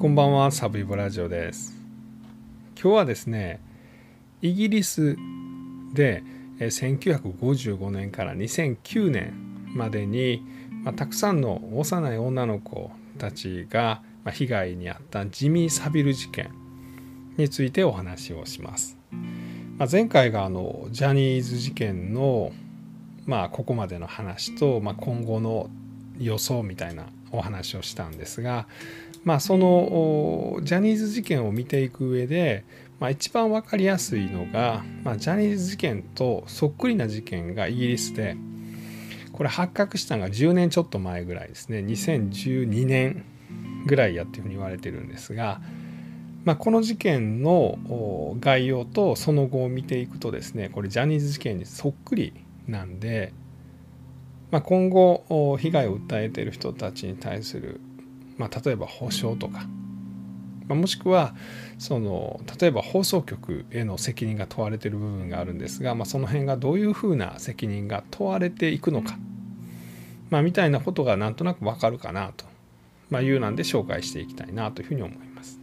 こんばんはサブラジオです今日はですねイギリスで1955年から2009年までに、まあ、たくさんの幼い女の子たちが被害に遭ったジミー・サビル事件についてお話をします。まあ、前回があのジャニーズ事件のまあここまでの話と、まあ、今後の予想みたいなお話をしたんですが、まあ、そのジャニーズ事件を見ていく上で、まあ、一番分かりやすいのが、まあ、ジャニーズ事件とそっくりな事件がイギリスでこれ発覚したのが10年ちょっと前ぐらいですね。2012年ぐらいやっていうふうに言われてるんですが、まあ、この事件の概要とその後を見ていくとですねこれジャニーズ事件にそっくりなんで、まあ、今後被害を訴えている人たちに対する、まあ、例えば保証とか、まあ、もしくはその例えば放送局への責任が問われている部分があるんですが、まあ、その辺がどういうふうな責任が問われていくのか、まあ、みたいなことがなんとなくわかるかなと、まあ、いうなんで紹介していきたいなというふうに思います。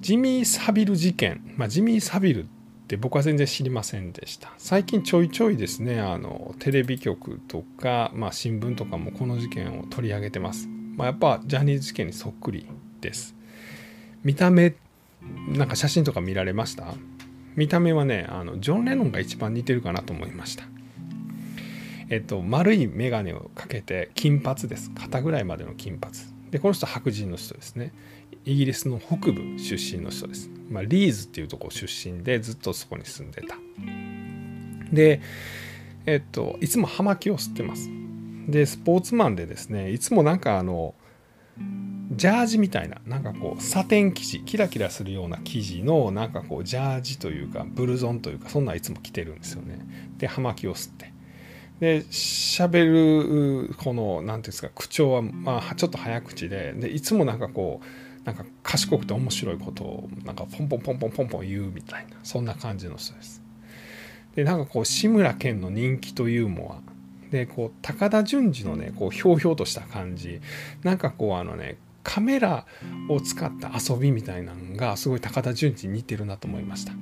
ジミー・サビル事件、まあ、ジミー・サビルって僕は全然知りませんでした。最近ちょいちょいですねあのテレビ局とか、まあ、新聞とかもこの事件を取り上げてます、まあ、やっぱジャニーズ事件にそっくりです。見た目なんか写真とか見られました？見た目はねあのジョン・レノンが一番似てるかなと思いました。えっと丸い眼鏡をかけて金髪です。肩ぐらいまでの金髪。でこの人白人の人ですね。イギリスの北部出身の人です、まあ、リーズっていうとこ出身でずっとそこに住んでた。でえっといつも葉巻を吸ってます。でスポーツマンでですねいつもなんかあのジャージみたいななんかこうサテン生地キラキラするような生地のなんかこうジャージというかブルゾンというかそんないつも着てるんですよね。で葉巻を吸って。で喋るこの何ていうんですか口調はまあちょっと早口ででいつもなんかこうなんか賢くて面白いことをなんかポンポンポンポンポンポン言うみたいなそんな感じの人です。でなんかこう志村けんの人気というもはでこう高田純次のねこうひょうひょうとした感じなんかこうあのねカメラを使った遊びみたいなのがすごい高田純次に似てるなと思いました。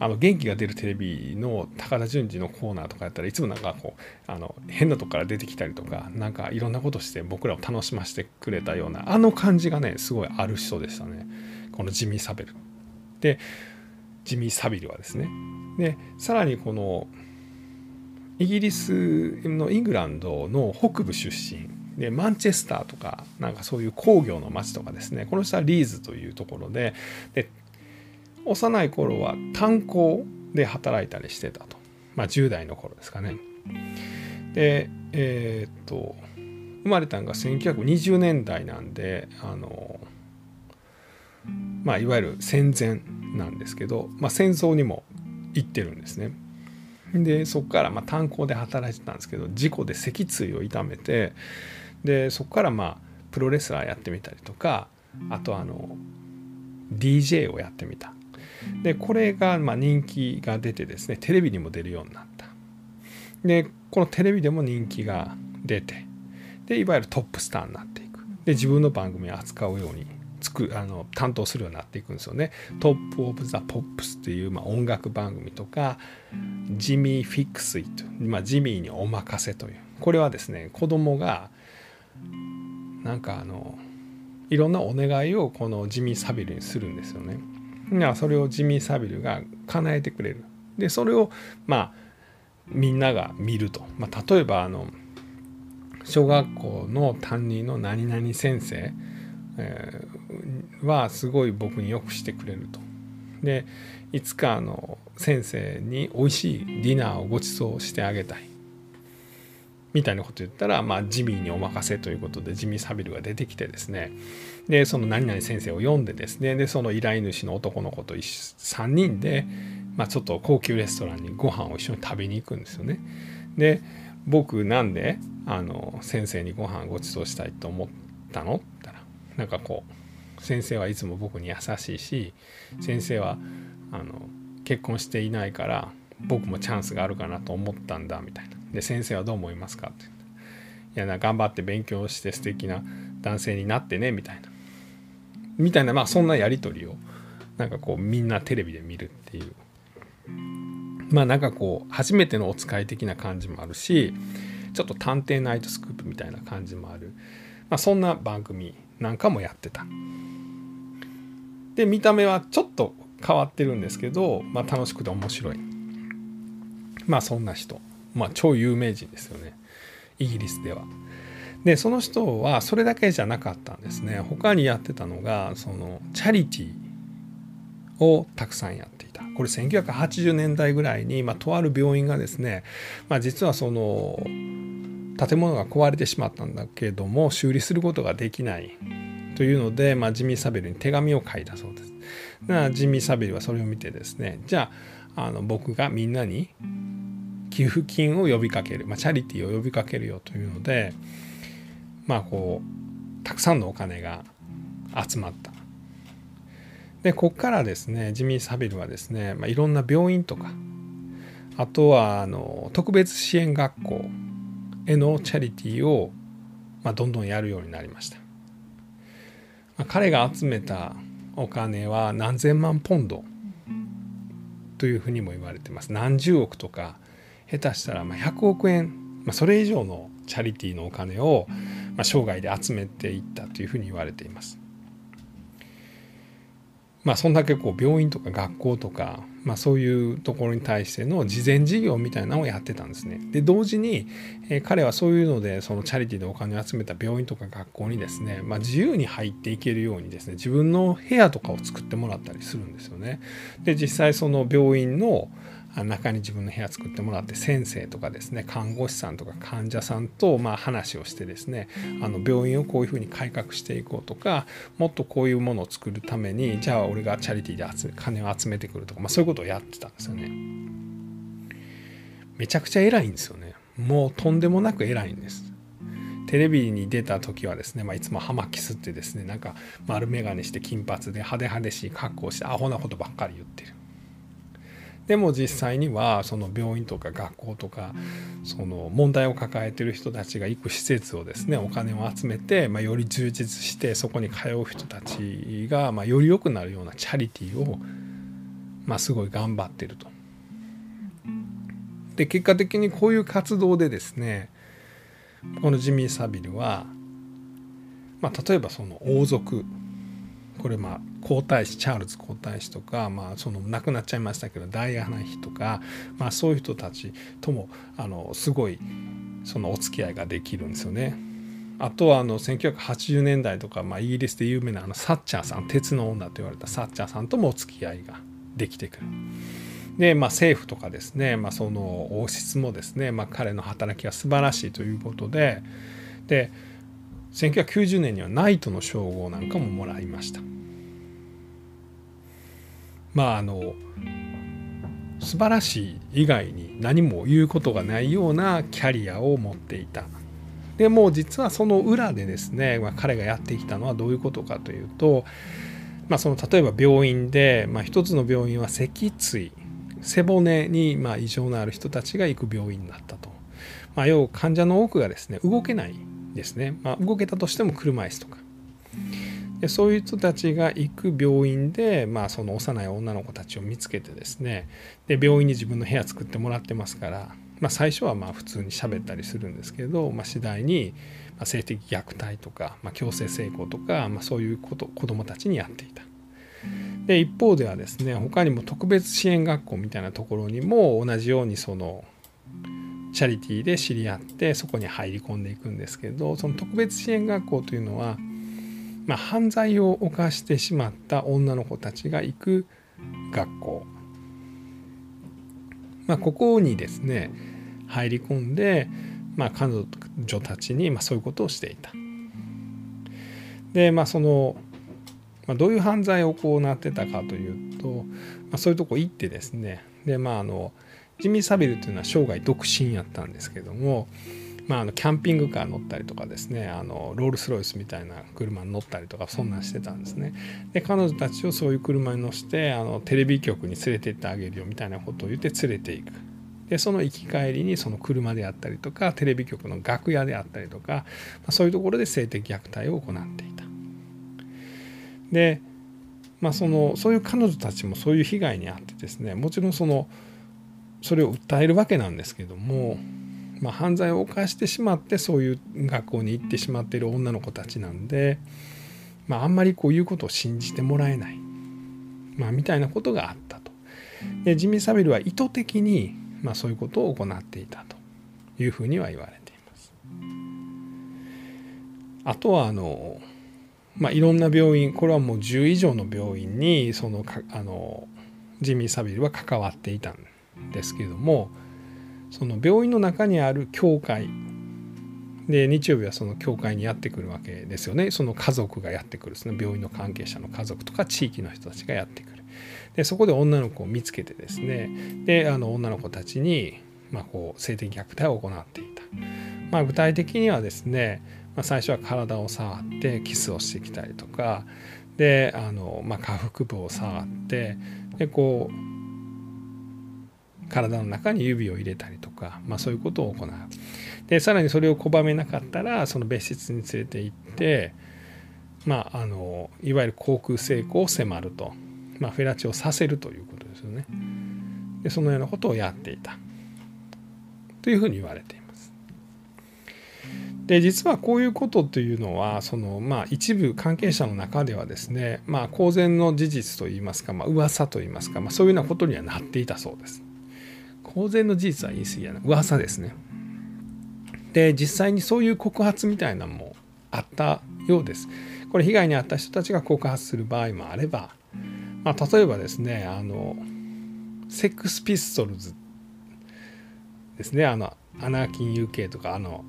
あの元気が出るテレビの高田純次のコーナーとかやったらいつもなんかこうあの変なとこから出てきたりとかなんかいろんなことして僕らを楽しませてくれたようなあの感じがねすごいある人でしたねこのジミー・サベル。でジミー・サビルはですね。でさらにこのイギリスのイングランドの北部出身でマンチェスターとかなんかそういう工業の街とかですねこの人はリーズというところでで幼い頃は炭鉱で働いたりしてたと、まあ、10代の頃ですかね。でえー、っと生まれたのが1920年代なんであのまあいわゆる戦前なんですけど、まあ、戦争にも行ってるんですね。でそこからまあ炭鉱で働いてたんですけど事故で脊椎を痛めてでそこからまあプロレスラーやってみたりとかあとあの DJ をやってみた。でこれがま人気が出てですねテレビにも出るようになったでこのテレビでも人気が出てでいわゆるトップスターになっていくで自分の番組を扱うようにつくあの担当するようになっていくんですよね。トップ・オブ・ザ・ポップスっていう、まあ、音楽番組とかジミー・フィックスイと、まあ、ジミーにお任せというこれはですね子供がなんかあのいろんなお願いをこのジミー・サビルにするんですよね。それをジミー・サビルが叶えてくれる。でそれをまあみん。なが見ると。まあ、例えばあの小学校の担任の何々先生、えー、はすごい僕によくしてくれると。でいつかあの先生に美味しいディナーをご馳走してあげたい。みたいなこと言ったら、まあ、ジミーにお任せということでジミー・サビルが出てきてですねでその何々先生を読んでですねでその依頼主の男の子と3人で、まあ、ちょっと高級レストランにご飯を一緒に食べに行くんですよね。で僕なんであの先生にご飯ご馳走したいと思ったの？って言ったらなんかこう先生はいつも僕に優しいし先生はあの結婚していないから僕もチャンスがあるかなと思ったんだみたいな。で先生はどう思いますかっていや頑張って勉強して素敵な男性になってねみたいな。みたいなまあそんなやり取りをなんかこうみんなテレビで見るっていう。まあなんかこう初めてのお使い的な感じもあるしちょっと探偵ナイトスクープみたいな感じもある、まあ、そんな番組なんかもやってた。で見た目はちょっと変わってるんですけど、まあ、楽しくて面白い。まあそんな人。まあ超有名人ですよねイギリスでは。でその人はそれだけじゃなかったんですね他にやってたのがそのチャリティーをたくさんやっていたこれ1980年代ぐらいに、まあ、とある病院がですね、まあ、実はその建物が壊れてしまったんだけども修理することができないというので、まあ、ジミー・サベルに手紙を書いたそうです。ジミー・サベルはそれを見てですねじゃああの僕がみんなに寄付金を呼びかける、まあ、チャリティーを呼びかけるよというのでまあこうたくさんのお金が集まった。でここからですねジミー・サビルはですね、まあ、いろんな病院とかあとはあの特別支援学校へのチャリティーを、まあ、どんどんやるようになりました、まあ、彼が集めたお金は何千万ポンドというふうにも言われてます。何十億とか下手したらま100億円、まあ、それ以上のチャリティーのお金をま生涯で集めていったというふうに言われています。まあそんだけこう病院とか学校とか、まあ、そういうところに対しての事前事業みたいなのをやってたんですね。で同時に、えー、彼はそういうのでそのチャリティーでお金を集めた病院とか学校にですね、まあ、自由に入っていけるようにですね自分の部屋とかを作ってもらったりするんですよね。で実際その病院の中に自分の部屋作ってもらって先生とかですね看護師さんとか患者さんとまあ話をしてですねあの病院をこういうふうに改革していこうとかもっとこういうものを作るためにじゃあ俺がチャリティーで集金を集めてくるとか、まあ、そういうことをやってたんですよね。めちゃくちゃ偉いんですよね。もうとんでもなく偉いんです。テレビに出た時はですね、まあ、いつも葉巻吸ってですねなんか丸眼鏡して金髪で派手派手しい格好してアホなことばっかり言ってる。でも実際にはその病院とか学校とかその問題を抱えてる人たちが行く施設をですねお金を集めて、まあ、より充実してそこに通う人たちが、まあ、より良くなるようなチャリティーを、まあ、すごい頑張ってると。で結果的にこういう活動でですねこのジミー・サビルは、まあ、例えばその王族これまあ皇太子チャールズ皇太子とか、まあ、その亡くなっちゃいましたけどダイアナ妃とか、まあ、そういう人たちともあのすごいそのお付き合いができるんですよね。あとはあの1980年代とか、まあ、イギリスで有名なあのサッチャーさん鉄の女と言われたサッチャーさんともお付き合いができてくる。で、まあ、政府とかですね、まあ、その王室もですね、まあ、彼の働きが素晴らしいということでで1990年にはナイトの称号なんかももらいました。まああの素晴らしい以外に何も言うことがないようなキャリアを持っていた。でも実はその裏でですね、まあ、彼がやってきたのはどういうことかというと、まあ、その例えば病院で、まあ、一つの病院は脊椎背骨にま異常のある人たちが行く病院だったと。まあ、要は患者の多くがですね動けないですね、まあ、動けたとしても車椅子とかでそういう人たちが行く病院で、まあ、その幼い女の子たちを見つけてですねで病院に自分の部屋作ってもらってますから、まあ、最初はまあ普通に喋ったりするんですけど、まあ、次第に性的虐待とか、まあ、強制性交とか、まあ、そういうこと子どもたちにやっていた。で一方ではですね他にも特別支援学校みたいなところにも同じようにそのチャリティーで知り合ってそこに入り込んでいくんですけどその特別支援学校というのはまあ、犯罪を犯してしまった女の子たちが行く学校、まあ、ここにですね入り込んで、まあ、彼女たちにまあそういうことをしていた。でまあその、まあ、どういう犯罪を行ってたかというと、まあ、そういうとこ行ってですねでまああのジミー・サビルというのは生涯独身やったんですけどもまあ、あのキャンピングカー乗ったりとかですねあのロールス・ロイスみたいな車に乗ったりとかそんなんしてたんですねで彼女たちをそういう車に乗せてあのテレビ局に連れて行ってあげるよみたいなことを言って連れていくでその行き帰りにその車であったりとかテレビ局の楽屋であったりとか、まあ、そういうところで性的虐待を行っていた。でまあそのそういう彼女たちもそういう被害に遭ってですねもちろんそのそれを訴えるわけなんですけども、まあ、犯罪を犯してしまってそういう学校に行ってしまっている女の子たちなんで、まあ、あんまりこういうことを信じてもらえない、まあ、みたいなことがあったと。でジミー・サビルは意図的に、まあ、そういうことを行っていたというふうには言われています。あとはあの、まあ、いろんな病院これはもう10以上の病院にそのあのジミー・サビルは関わっていたんですけれどもその病院の中にある教会。で日曜日はその教会にやってくるわけですよね。その家族がやってくるですね。病院の関係者の家族とか地域の人たちがやってくる。でそこで女の子を見つけてですね。であの女の子たちに、まあ、こう性的虐待を行っていた、まあ、具体的にはですね、まあ、最初は体を触ってキスをしてきたりとか。であの、まあ、下腹部を触って。でこう体の中に指を入れたりとか、まあ、そういうことを行う。でさらにそれを拒めなかったらその別室に連れて行ってまああのいわゆる航空成功を迫ると、まあ、フェラチをさせるということですよね。でそのようなことをやっていた。というふうに言われています。で実はこういうことというのはその、まあ、一部関係者の中ではですね、まあ、公然の事実といいますか、まあ噂といいますか、まあ、そういうようなことにはなっていたそうです。公然の事実は言い過ぎやな。噂ですね。で実際にそういう告発みたいなのもあったようです。これ被害に遭った人たちが告発する場合もあれば、まあ、例えばですねあのセックスピストルズですね。あのアナーキン UK とかあの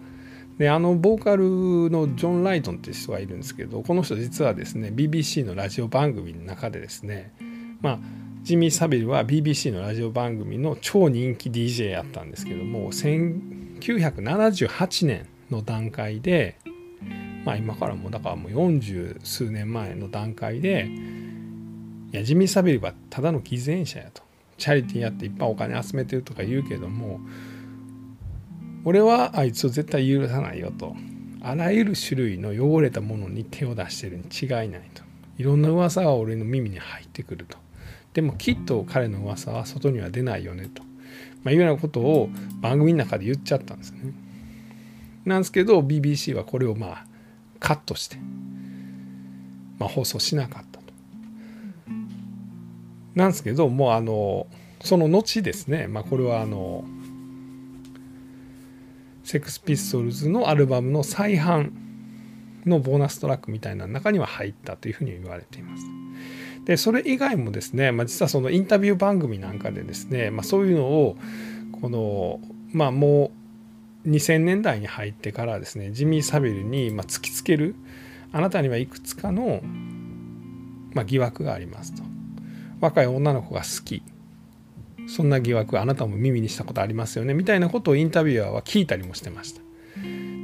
であのボーカルのジョン・ライトンって人がいるんですけどこの人実はですね BBC のラジオ番組の中でですねまあジミー・サビルは BBC のラジオ番組の超人気 DJ やったんですけども1978年の段階でまあ今からもだからもう40数年前の段階でいやジミー・サビルはただの偽善者やと。チャリティーやっていっぱいお金集めてるとか言うけども俺はあいつを絶対許さないよと。あらゆる種類の汚れたものに手を出してるに違いないと。いろんな噂が俺の耳に入ってくると。でもきっと彼の噂は外には出ないよねと、まあ、いうようなことを番組の中で言っちゃったんですね。なんですけど BBC はこれをまあカットして、まあ、放送しなかったと。なんですけどもうあのその後ですね、まあ、これはあのセックスピストルズのアルバムの再販のボーナストラックみたいな中には入ったというふうに言われています。でそれ以外もですね、まあ、実はそのインタビュー番組なんかでですね、まあ、そういうのをこのまあもう2000年代に入ってからですねジミー・サビルにま突きつけるあなたにはいくつかのま疑惑がありますと。若い女の子が好き。そんな疑惑あなたも耳にしたことありますよね？みたいなことをインタビュアーは聞いたりもしてました。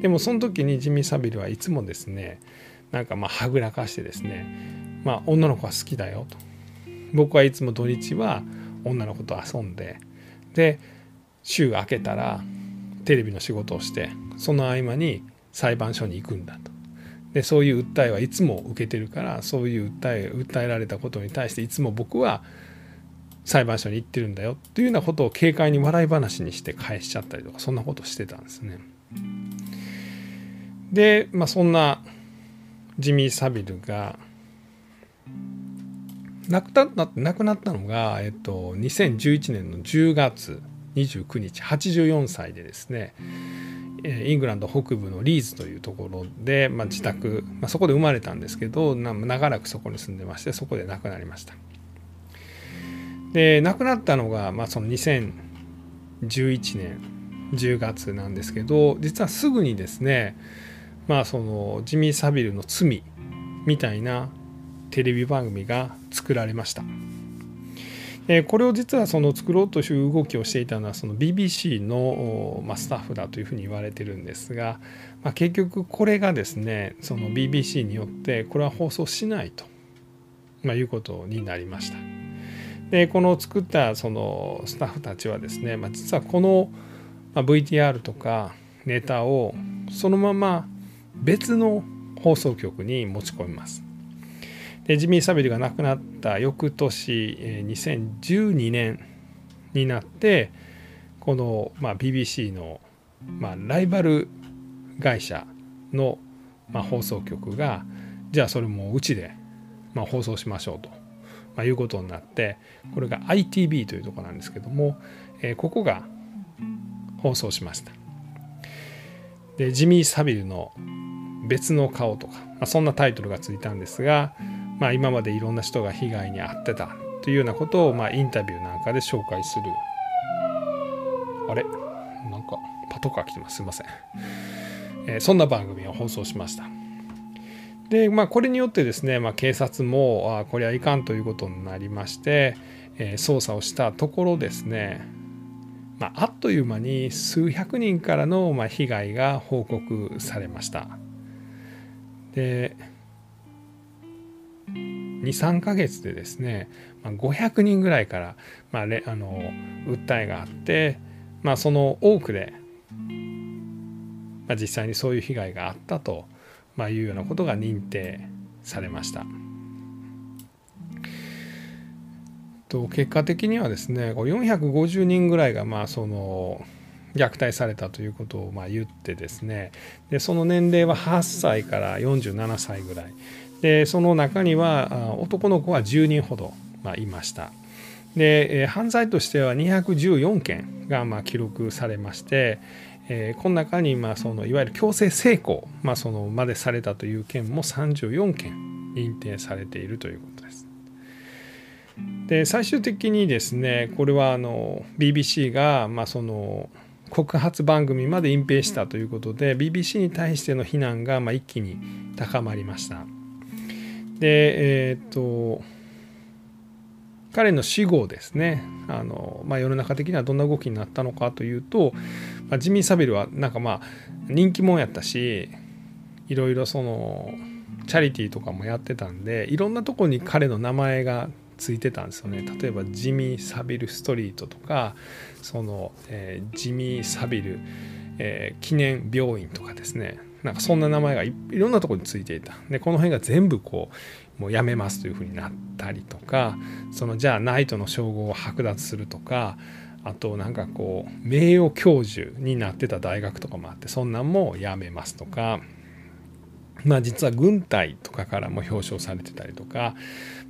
でもその時にジミー・サビルはいつもですねなんかまあはぐらかしてですねまあ、女の子は好きだよと。僕はいつも土日は女の子と遊んで。で週明けたらテレビの仕事をしてその合間に裁判所に行くんだと。でそういう訴えはいつも受けてるからそういう訴え訴えられたことに対していつも僕は裁判所に行ってるんだよっていうようなことを軽快に笑い話にして返しちゃったりとかそんなことしてたんですね。で、まあ、そんなジミー・サビルが亡くなった亡くなったのが、えっと、2011年の10月29日84歳でですねイングランド北部のリーズというところで、まあ、自宅、まあ、そこで生まれたんですけど長らくそこに住んでましてそこで亡くなりました。で亡くなったのが、まあ、その2011年10月なんですけど実はすぐにですねまあそのジミー・サビルの罪みたいなテレビ番組が作られました。これを実はその作ろうという動きをしていたのはその BBC のスタッフだというふうに言われてるんですが、まあ、結局これがですねその BBC によってこれは放送しないと、まあ、いうことになりました。でこの作ったそのスタッフたちはですね、まあ、実はこの VTR とかネタをそのまま別の放送局に持ち込みます。でジミー・サビルが亡くなった翌年2012年になってこの、まあ、BBC の、まあ、ライバル会社の、まあ、放送局がじゃあそれもうちで、まあ、放送しましょうと、まあ、いうことになってこれが ITV というとこなんですけども、えー、ここが放送しました。でジミー・サビルの別の顔とか、まあ、そんなタイトルがついたんですが、まあ、今までいろんな人が被害に遭ってたというようなことを、まあ、インタビューなんかで紹介する。あれ？なんかパトカー来てます。すいません、えー、そんな番組を放送しました。でまあこれによってですね、まあ、警察もあこれはいかんということになりまして、えー、捜査をしたところですねまあ、あっという間に数百人からのま被害が報告されました。で23ヶ月でですね、まあ、500人ぐらいから、まあ、あの訴えがあって、まあ、その多くで、まあ、実際にそういう被害があったと、まあ、いうようなことが認定されました。と結果的にはですね450人ぐらいがまあその虐待されたということをまあ言ってですねでその年齢は8歳から47歳ぐらいでその中には男の子は10人ほど、まあ、いました。で犯罪としては214件がまあ記録されまして、え、この中にまあそのいわゆる強制性交、まあ、そのまでされたという件も34件認定されているということです。で最終的にですねこれはあの BBC がまあその告発番組まで隠蔽したということで BBC に対しての非難がまあ一気に高まりました。でえっ、と彼の死後ですねあの、まあ、世の中的にはどんな動きになったのかというと、まあ、ジミー・サビルはなんかまあ人気者やったしいろいろそのチャリティーとかもやってたんでいろんなとこに彼の名前がついてたんですよね。例えばジミー・サビル・ストリートとかその、えー、ジミー・サビル、えー、記念病院とかですね。なんかそんな名前がいろんなとこについていたでこの辺が全部こうもうやめますというふうになったりとかそのじゃあナイトの称号を剥奪するとかあとなんかこう名誉教授になってた大学とかもあってそんなんもやめますとかまあ実は軍隊とかからも表彰されてたりとか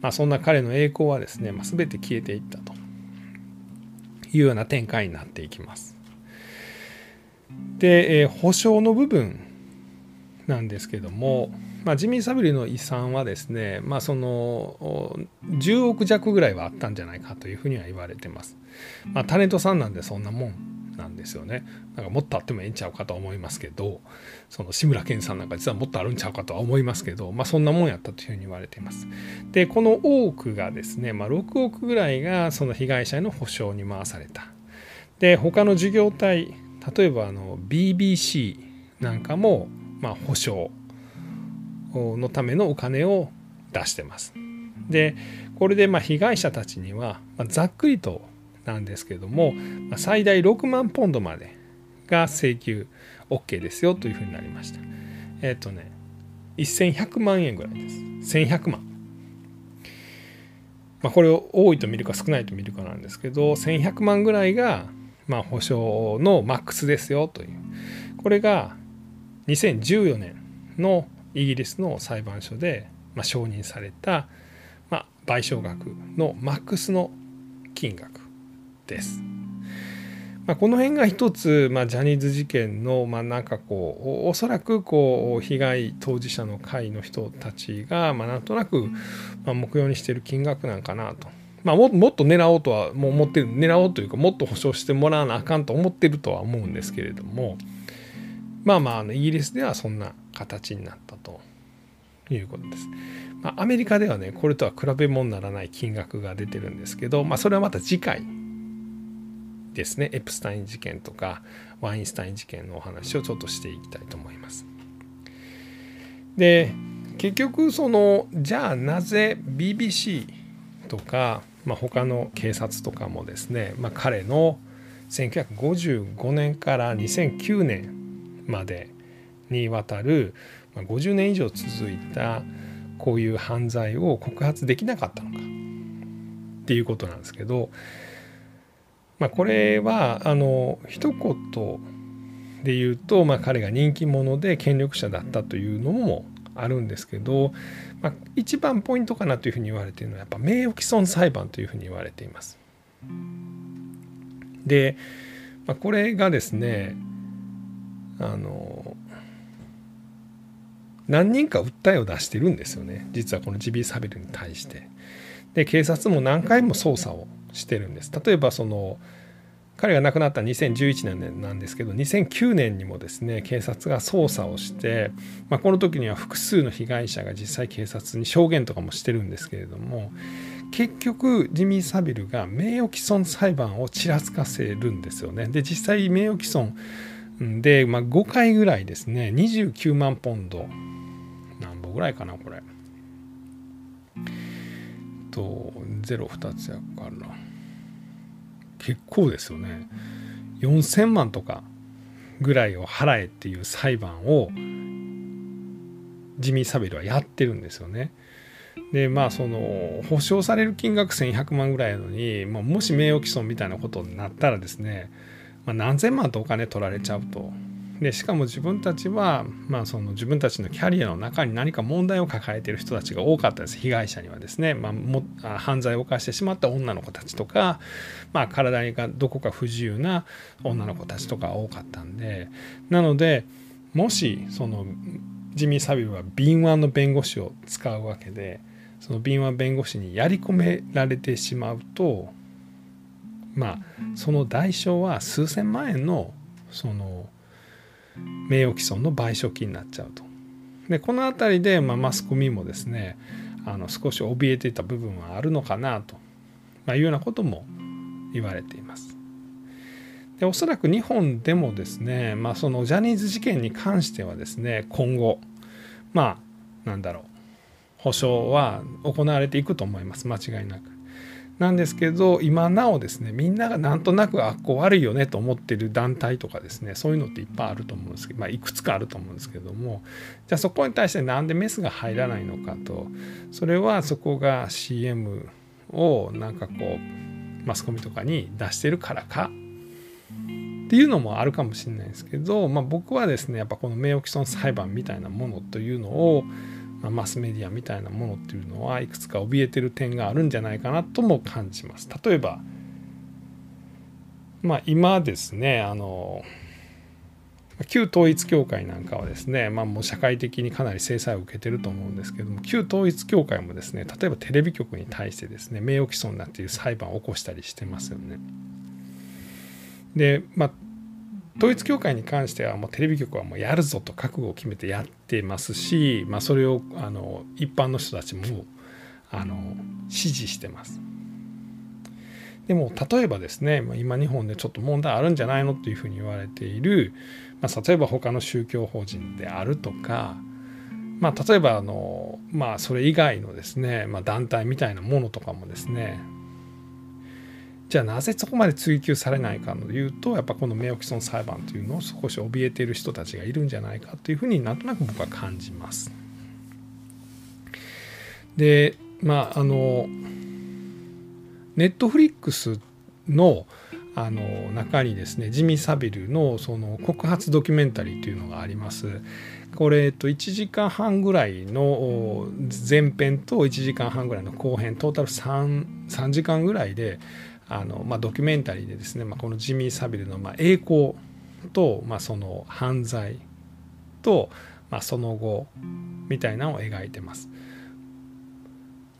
まあ、そんな彼の栄光はですね、まあ、全て消えていったというような展開になっていきます。で、えー、保証の部分なんですけども、まあ、ジミー・サビルの遺産はですね、まあ、その10億弱ぐらいはあったんじゃないかというふうには言われてます。まあ、タレントさんなんでそんなもんなんですよね。なんかもっとあってもええんちゃうかと思いますけどその志村けんさんなんか実はもっとあるんちゃうかとは思いますけど、まあ、そんなもんやったというふうに言われています。でこの多くがですね、まあ、6億ぐらいがその被害者への補償に回された。で他の事業体例えばあの BBC なんかもまあ保証のためのお金を出してます。でこれでまあ被害者たちにはまざっくりとなんですけども最大6万ポンドまでが請求 OK ですよというふうになりました。えっ、ー、とね1100万円ぐらいです。1100万。まあ、これを多いと見るか少ないと見るかなんですけど1100万ぐらいがまあ保証のマックスですよという。これが2014年のイギリスの裁判所でまあ承認されたまあ賠償額のマックスの金額です。まあ、この辺が一つ、まあ、ジャニーズ事件の、まあ、なんかこうおそらくこう被害当事者の会の人たちが、まあ、なんとなく、まあ、目標にしている金額なんかなと。まあ、ももっと狙おうとはもう思ってる狙おうというかもっと保証してもらわなあかんと思ってるとは思うんですけれどもまあまああのイギリスではそんな形になったということです。まあ、アメリカではねこれとは比べ物にならない金額が出てるんですけど、まあ、それはまた次回ですねエプスタイン事件とかワインスタイン事件のお話をちょっとしていきたいと思います。で結局そのじゃあなぜ BBC とかまあ、他の警察とかもですね、まあ、彼の1955年から2009年までにわたる50年以上続いたこういう犯罪を告発できなかったのかっていうことなんですけど、まあ、これはあの一言で言うと、まあ、彼が人気者で権力者だったというのもあるんですけど、まあ、一番ポイントかなというふうに言われているのはやっぱ名誉毀損裁判というふうに言われています。で、まあ、これがですねあの何人か訴えを出してるんですよね実はこのジビー・サビルに対して。で警察も何回も捜査をしてるんです。例えばその彼が亡くなった2011年なんですけど2009年にもですね警察が捜査をして、まあ、この時には複数の被害者が実際警察に証言とかもしてるんですけれども結局ジミー・サビルが名誉毀損裁判をちらつかせるんですよね。で実際名誉毀損で、まあ、5回ぐらいですね29万ポンド何本ぐらいかなこれ。と02つやから。結構ですよね4,000万とかぐらいを払えっていう裁判をジミー・サビルはやってるんですよね。でまあその保証される金額1100万ぐらいなのに、まあ、もし名誉毀損みたいなことになったらですね、まあ、何千万とお金取られちゃうと。でしかも自分たちは、まあ、その自分たちのキャリアの中に何か問題を抱えている人たちが多かったです。被害者にはですね、まあ、も犯罪を犯してしまった女の子たちとか、まあ、体がどこか不自由な女の子たちとか多かったんで。なのでもしそのジミー・サビルは敏腕の弁護士を使うわけでその敏腕弁護士にやり込められてしまうとまあその代償は数千万円のその名誉毀損の賠償金になっちゃうと。でこの辺りで、まあ、マスコミもですねあの少し怯えていた部分はあるのかなと、まあ、いうようなことも言われています。でおそらく日本でもですね、まあ、そのジャニーズ事件に関してはですね今後まあなんだろう保証は行われていくと思います間違いなく。なんですけど今なおですねみんながなんとなくあっこ悪いよねと思ってる団体とかですねそういうのっていっぱいあると思うんですけど、まあ、いくつかあると思うんですけどもじゃあそこに対してなんでメスが入らないのかとそれはそこが CM をなんかこうマスコミとかに出してるからかっていうのもあるかもしれないですけど、まあ、僕はですねやっぱこの名誉毀損裁判みたいなものというのをまあ、マスメディアみたいなものっていうのはいくつか怯えてる点があるんじゃないかなとも感じます。例えば、まあ、今ですねあの旧統一教会なんかはですね、まあ、もう社会的にかなり制裁を受けてると思うんですけども旧統一教会もですね例えばテレビ局に対してですね名誉毀損なっていう裁判を起こしたりしてますよね。で、まあ、統一教会に関してはもうテレビ局はもうやるぞと覚悟を決めてやってますし、まあ、それをあの一般の人たちもあの支持してます。でも例えばですね今日本でちょっと問題あるんじゃないのっていうふうに言われている、まあ、例えば他の宗教法人であるとか、まあ、例えばあの、まあ、それ以外のですね、まあ、団体みたいなものとかもですねじゃあなぜそこまで追及されないかというとやっぱこの名誉毀損裁判というのを少し怯えている人たちがいるんじゃないかというふうになんとなく僕は感じます。でまああのネットフリックスのあの中にですねジミー・サビルのその告発ドキュメンタリーというのがあります。これ、と、1時間半ぐらいの前編と1時間半ぐらいの後編トータル 3, 3時間ぐらいであの、まあ、ドキュメンタリーでですね、まあ、このジミー・サビルのまあ栄光と、まあ、その犯罪と、まあ、その後みたいなのを描いてます。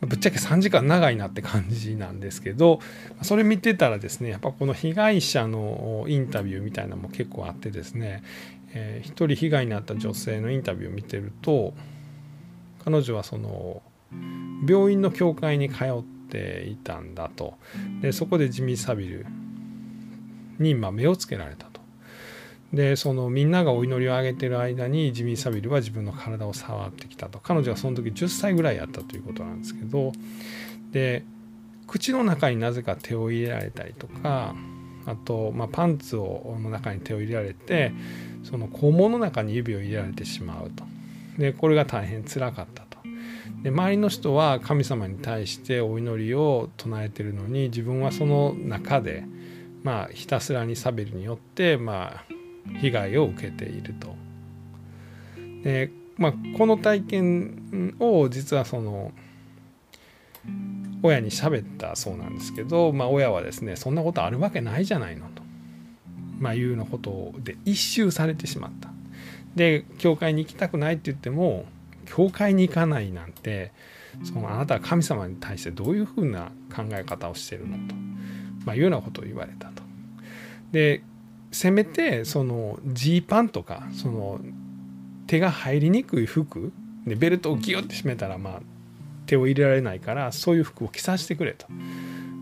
ぶっちゃけ3時間長いなって感じなんですけどそれ見てたらですねやっぱこの被害者のインタビューみたいなのも結構あってですね、えー、一人被害に遭った女性のインタビューを見てると彼女はその病院の教会に通っていたんだと。でそこでジミー・サビルにま目をつけられたと。でそのみんながお祈りをあげてる間にジミー・サビルは自分の体を触ってきたと。彼女はその時10歳ぐらいやったということなんですけど。で口の中になぜか手を入れられたりとかあと、まあ、パンツをの中に手を入れられてその肛門の中に指を入れられてしまうと。でこれが大変つらかったで周りの人は神様に対してお祈りを唱えてるのに自分はその中でまあひたすらにサベルによってまあ被害を受けていると。でまあ、この体験を実はその親に喋ったそうなんですけど、まあ、親はですねそんなことあるわけないじゃないのと、まあ、いうようなことで一周されてしまったで教会に行きたくないって言っても教会に行かないなんてそのあなたは神様に対してどういうふうな考え方をしてるのと、まあ、いうようなことを言われたと。でせめてそのジーパンとかその手が入りにくい服でベルトをギュッて締めたらまあ手を入れられないからそういう服を着させてくれと、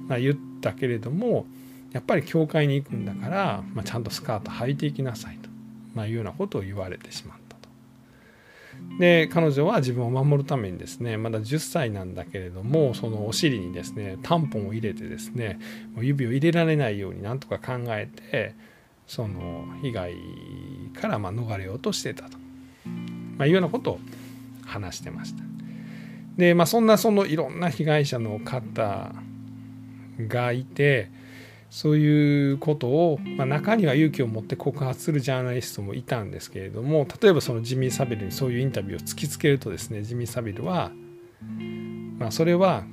まあ、言ったけれどもやっぱり教会に行くんだから、まあ、ちゃんとスカート履いていきなさいと、まあ、いうようなことを言われてしまった。で彼女は自分を守るためにですねまだ10歳なんだけれどもそのお尻にですねタンポンを入れてですね指を入れられないようになんとか考えてその被害からま逃れようとしてたと、まあ、いうようなことを話してました。でまあそんなそのいろんな被害者の方がいてそういうことを、まあ、中には勇気を持って告発するジャーナリストもいたんですけれども例えばそのジミー・サビルにそういうインタビューを突きつけるとですねジミー・サビルは、まあ、それは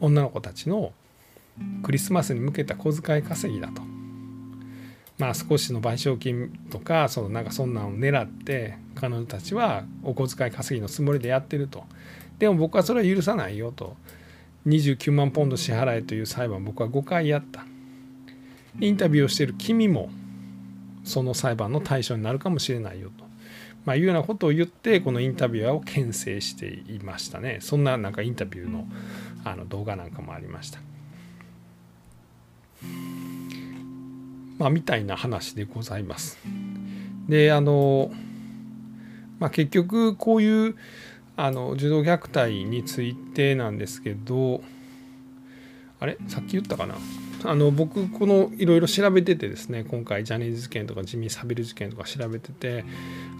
女の子たちのクリスマスに向けた小遣い稼ぎだと。まあ、少しの賠償金とかそのなんかそんなんを狙って彼女たちはお小遣い稼ぎのつもりでやってるとでも僕はそれは許さないよと29万ポンド支払えという裁判僕は5回やった。インタビューをしている君もその裁判の対象になるかもしれないよと、まあ、いうようなことを言ってこのインタビュアーを牽制していましたね。そんななんかインタビューのあの動画なんかもありました。まあみたいな話でございます。であのまあ結局こういうあの児童虐待についてなんですけどあれ？さっき言ったかな？あの僕このいろいろ調べててですね今回ジャニーズ事件とかジミー・サビル事件とか調べてて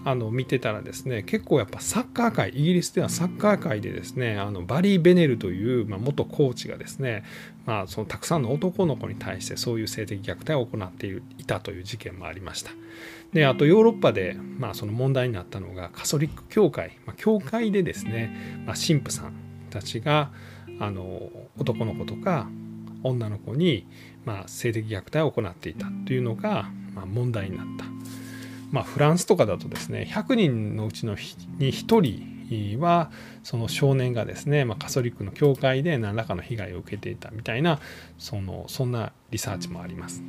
あの見てたらですね結構やっぱサッカー界イギリスではサッカー界でですねあのバリー・ベネルという、まあ、元コーチがですね、まあ、そのたくさんの男の子に対してそういう性的虐待を行っていたという事件もありました。であとヨーロッパで、まあ、その問題になったのがカソリック教会、まあ、教会でですね、まあ、神父さんたちがあの男の子とか女の子に、まあ、性的虐待を行っていたというのが、まあ、問題になった。まあ、フランスとかだとですね100人のうちのに1人はその少年がですね、まあ、カソリックの教会で何らかの被害を受けていたみたいなそのそんなリサーチもあります。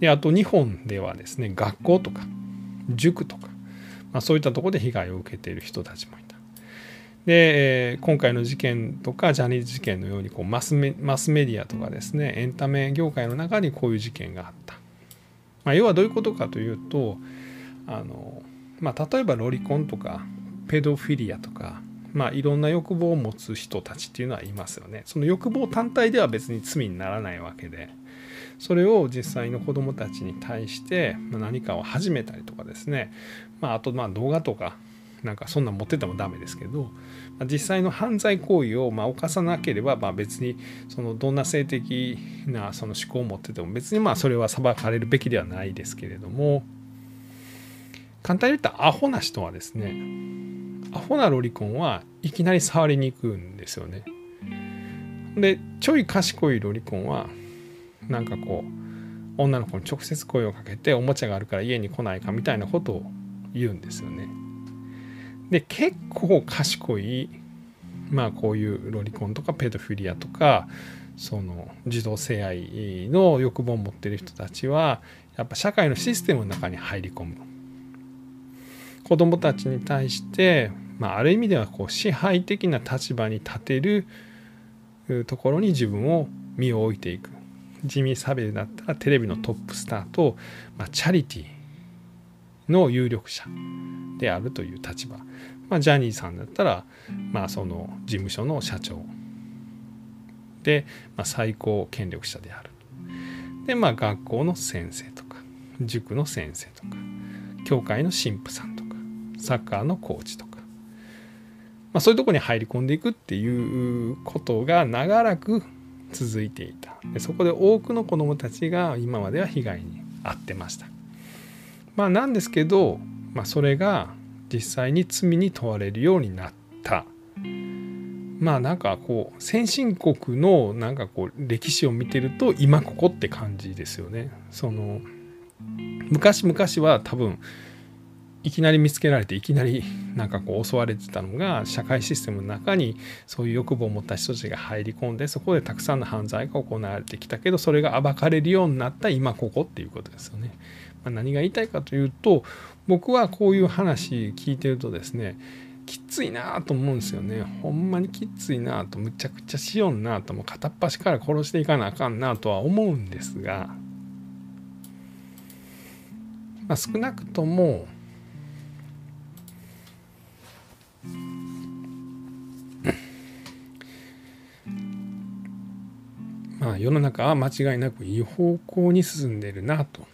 であと日本ではですね学校とか塾とか、まあ、そういったとこで被害を受けている人たちもいた。で、今回の事件とかジャニーズ事件のようにこうマスメマスメディアとかですねエンタメ業界の中にこういう事件があった。まあ、要はどういうことかというとあの、まあ、例えばロリコンとかペドフィリアとか、まあ、いろんな欲望を持つ人たちっていうのはいますよね。その欲望単体では別に罪にならないわけで。それを実際の子どもたちに対して何かを始めたりとかですね、まあ、あとまあ動画とかなんかそんなん持っててもダメですけど実際の犯罪行為をま犯さなければまあ別にそのどんな性的なその思考を持ってても別にまあそれは裁かれるべきではないですけれども簡単に言ったらアホな人はですねアホなロリコンはいきなり触りに行くんですよね。でちょい賢いロリコンはなんかこう女の子に直接声をかけておもちゃがあるから家に来ないかみたいなことを言うんですよね。で結構賢いまあこういうロリコンとかペドフィリアとかその児童性愛の欲望を持ってる人たちはやっぱ社会のシステムの中に入り込む子どもたちに対して、まあ、ある意味ではこう支配的な立場に立てるところに自分を身を置いていく。ジミー・サベルだったらテレビのトップスターと、まあ、チャリティーの有力者であるという立場、まあ、ジャニーさんだったら、まあ、その事務所の社長で、まあ、最高権力者である。でまあ学校の先生とか塾の先生とか教会の神父さん。サッカーのコーチとか、まあ、そういうとこに入り込んでいくっていうことが長らく続いていた。でそこで多くの子どもたちが今までは被害に遭ってました。まあなんですけど、まあ、それが実際に罪に問われるようになった。まあなんかこう先進国のなんかこう歴史を見てると今ここって感じですよね。その昔々は多分いきなり見つけられていきなりなんかこう襲われてたのが社会システムの中にそういう欲望を持った人たちが入り込んでそこでたくさんの犯罪が行われてきたけどそれが暴かれるようになった今ここっていうことですよね。まあ、何が言いたいかというと僕はこういう話聞いてるとですねきついなと思うんですよねほんまにきついなとむちゃくちゃしよんなとも片っ端から殺していかなあかんなとは思うんですが、まあ、少なくともまあ世の中は間違いなくいい方向に進んでるなと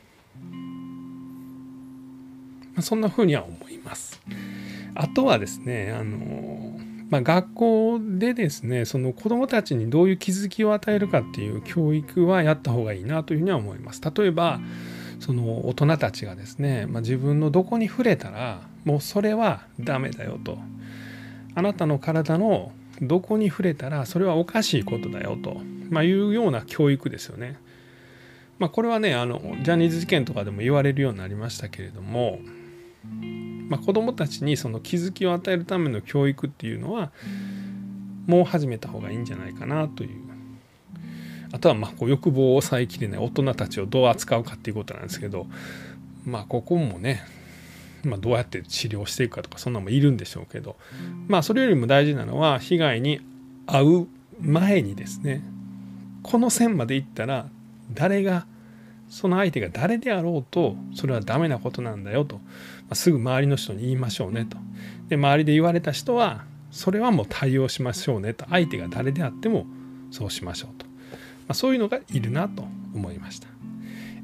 まあ、そんなふうには思います。あとはですねあの、まあ、学校でですねその子どもたちにどういう気づきを与えるかっていう教育はやった方がいいなというふうには思います。例えばその大人たちがですね、まあ、自分のどこに触れたらもうそれはダメだよとあなたの体のどこに触れたらそれはおかしいことだよと、まあ、いうような教育ですよね。まあ、これはねあのジャニーズ事件とかでも言われるようになりましたけれどもまあ、子どもたちにその気づきを与えるための教育っていうのはもう始めた方がいいんじゃないかなというあとはまあこう欲望を抑えきれない大人たちをどう扱うかっていうことなんですけどまあここもね、まあ、どうやって治療していくかとかそんなのもいるんでしょうけどまあそれよりも大事なのは被害に遭う前にですねこの線までいったら誰がその相手が誰であろうとそれはダメなことなんだよと、ま、すぐ周りの人に言いましょうねと。で周りで言われた人はそれはもう対応しましょうねと。相手が誰であってもそうしましょうと、まあ、そういうのがいるなと思いました、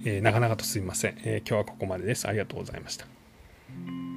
えー、なかなかとすいません、えー、今日はここまでです。ありがとうございました。Mm-hmm.